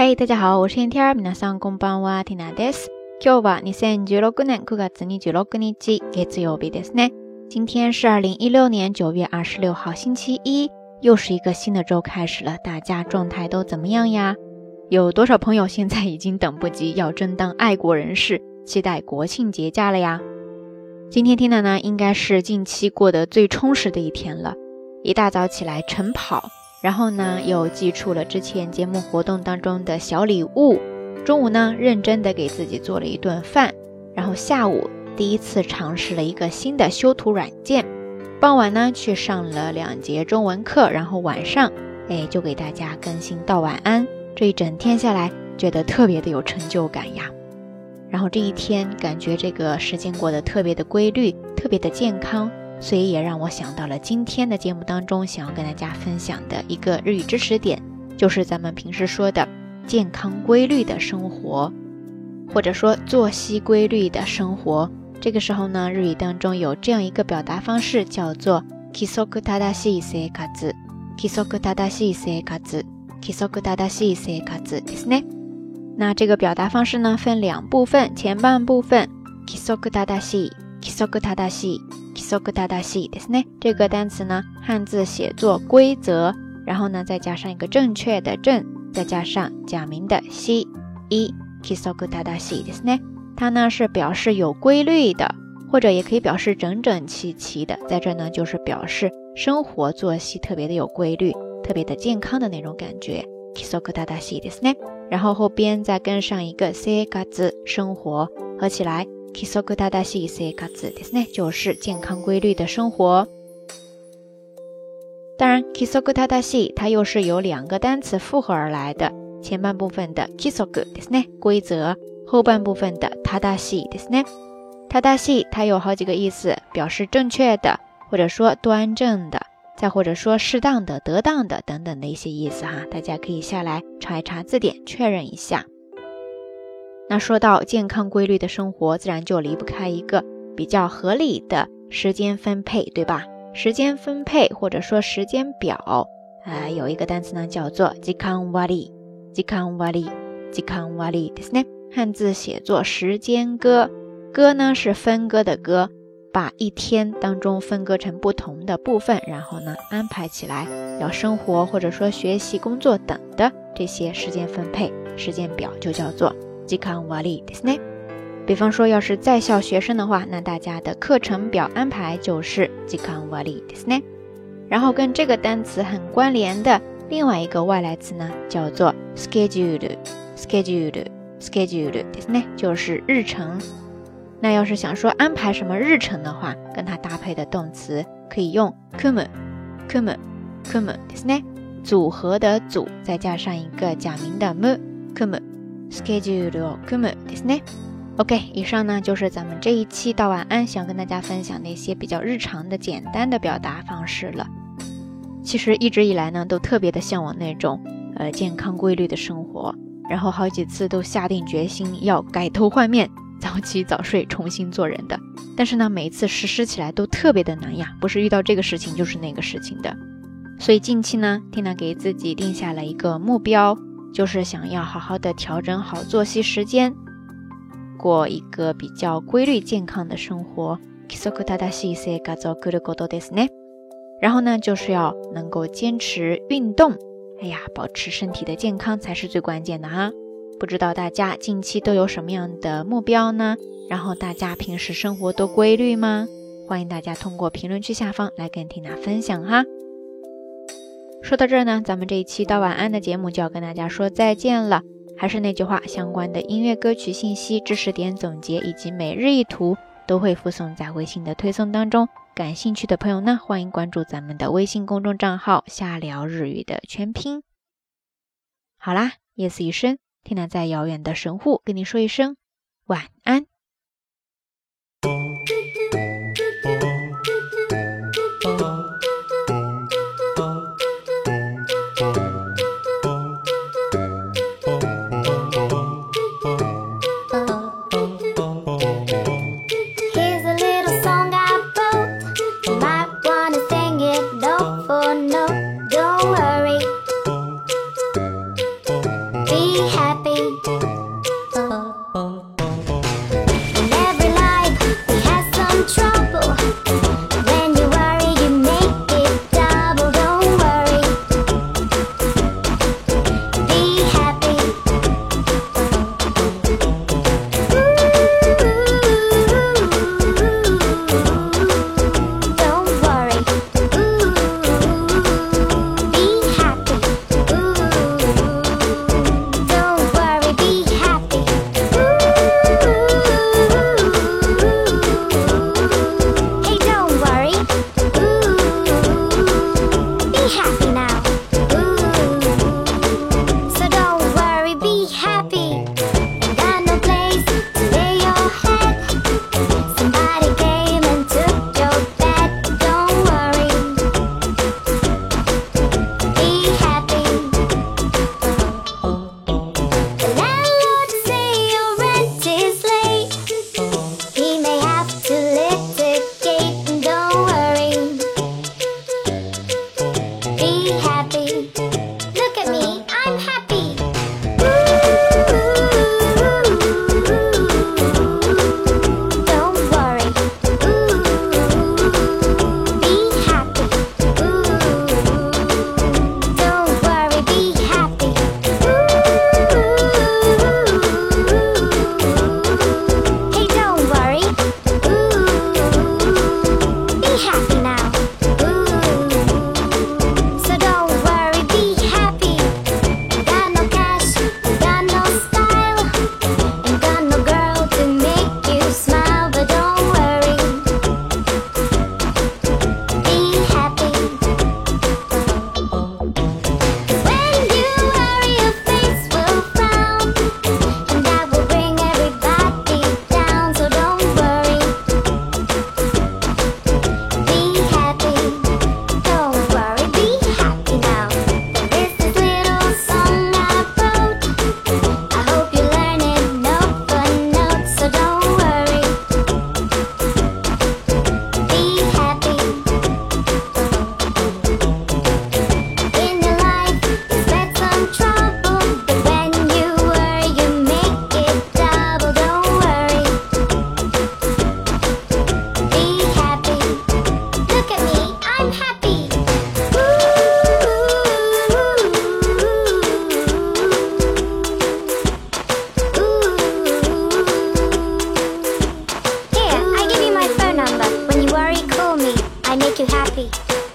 嗨，大家好，我是 n Tina，皆さんこんばんは Tina です。今日は二千十六年九月二十六日月曜日ですね。今天是二零一六年九月二十六号星期一，又是一个新的周开始了。大家状态都怎么样呀？有多少朋友现在已经等不及要争当爱国人士，期待国庆节假了呀？今天 Tina 呢，应该是近期过得最充实的一天了。一大早起来晨跑。然后呢，又寄出了之前节目活动当中的小礼物。中午呢，认真的给自己做了一顿饭。然后下午第一次尝试了一个新的修图软件。傍晚呢，去上了两节中文课。然后晚上，哎，就给大家更新到晚安。这一整天下来，觉得特别的有成就感呀。然后这一天感觉这个时间过得特别的规律，特别的健康。所以也让我想到了今天的节目当中，想要跟大家分享的一个日语知识点，就是咱们平时说的健康规律的生活，或者说作息规律的生活。这个时候呢，日语当中有这样一个表达方式，叫做規則正しい生活、規則正しい生活、規則正しい生活ですね。那这个表达方式呢，分两部分，前半部分規則正しい、規則 a しい。s o k u t a d a s i ですね，这个单词呢汉字写作规则，然后呢再加上一个正确的正，再加上假名的西一 k i s o k u t a d a s i ですね，它呢是表示有规律的，或者也可以表示整整齐齐的，在这呢就是表示生活作息特别的有规律，特别的健康的那种感觉 k i s o k u t a d a s i ですね，然后后边再跟上一个 sa 咖字，生活合起来。k i s o g u t a d a s i 的意就是健康规律的生活。当然 k i s o g u t a d a s i 它又是由两个单词复合而来的，前半部分的 kisogu，意思呢规则；后半部分的 tadashi，意思呢 tadashi 它有好几个意思，表示正确的，或者说端正的，再或者说适当的、得当的等等的一些意思哈。大家可以下来查一查字典，确认一下。那说到健康规律的生活，自然就离不开一个比较合理的时间分配，对吧？时间分配或者说时间表，啊，有一个单词呢叫做“健康瓦利”，健康瓦利，健康瓦利，是什么？汉字写作“时间歌”，“歌”呢是分割的“歌”，把一天当中分割成不同的部分，然后呢安排起来，要生活或者说学习、工作等的这些时间分配、时间表就叫做。時間割利ですね。比方说，要是在校学生的话，那大家的课程表安排就是時間割利ですね。然后跟这个单词很关联的另外一个外来词呢，叫做 schedule，schedule，schedule ですね，就是日程。那要是想说安排什么日程的话，跟它搭配的动词可以用 come，come，come ですね。组合的组再加上一个假名的 me，come。schedule，对不对？OK，以上呢就是咱们这一期道晚安想跟大家分享那些比较日常的简单的表达方式了。其实一直以来呢，都特别的向往那种呃健康规律的生活，然后好几次都下定决心要改头换面，早起早睡，重新做人的。但是呢，每一次实施起来都特别的难呀，不是遇到这个事情就是那个事情的。所以近期呢，n a 给自己定下了一个目标。就是想要好好的调整好作息时间，过一个比较规律健康的生活。然后呢，就是要能够坚持运动。哎呀，保持身体的健康才是最关键的哈。不知道大家近期都有什么样的目标呢？然后大家平时生活都规律吗？欢迎大家通过评论区下方来跟缇娜分享哈。说到这儿呢，咱们这一期到晚安的节目就要跟大家说再见了。还是那句话，相关的音乐歌曲信息、知识点总结以及每日一图都会附送在微信的推送当中。感兴趣的朋友呢，欢迎关注咱们的微信公众账号“下聊日语”的全拼。好啦，夜色已深，天亮在遥远的神户，跟你说一声晚安。I make you happy.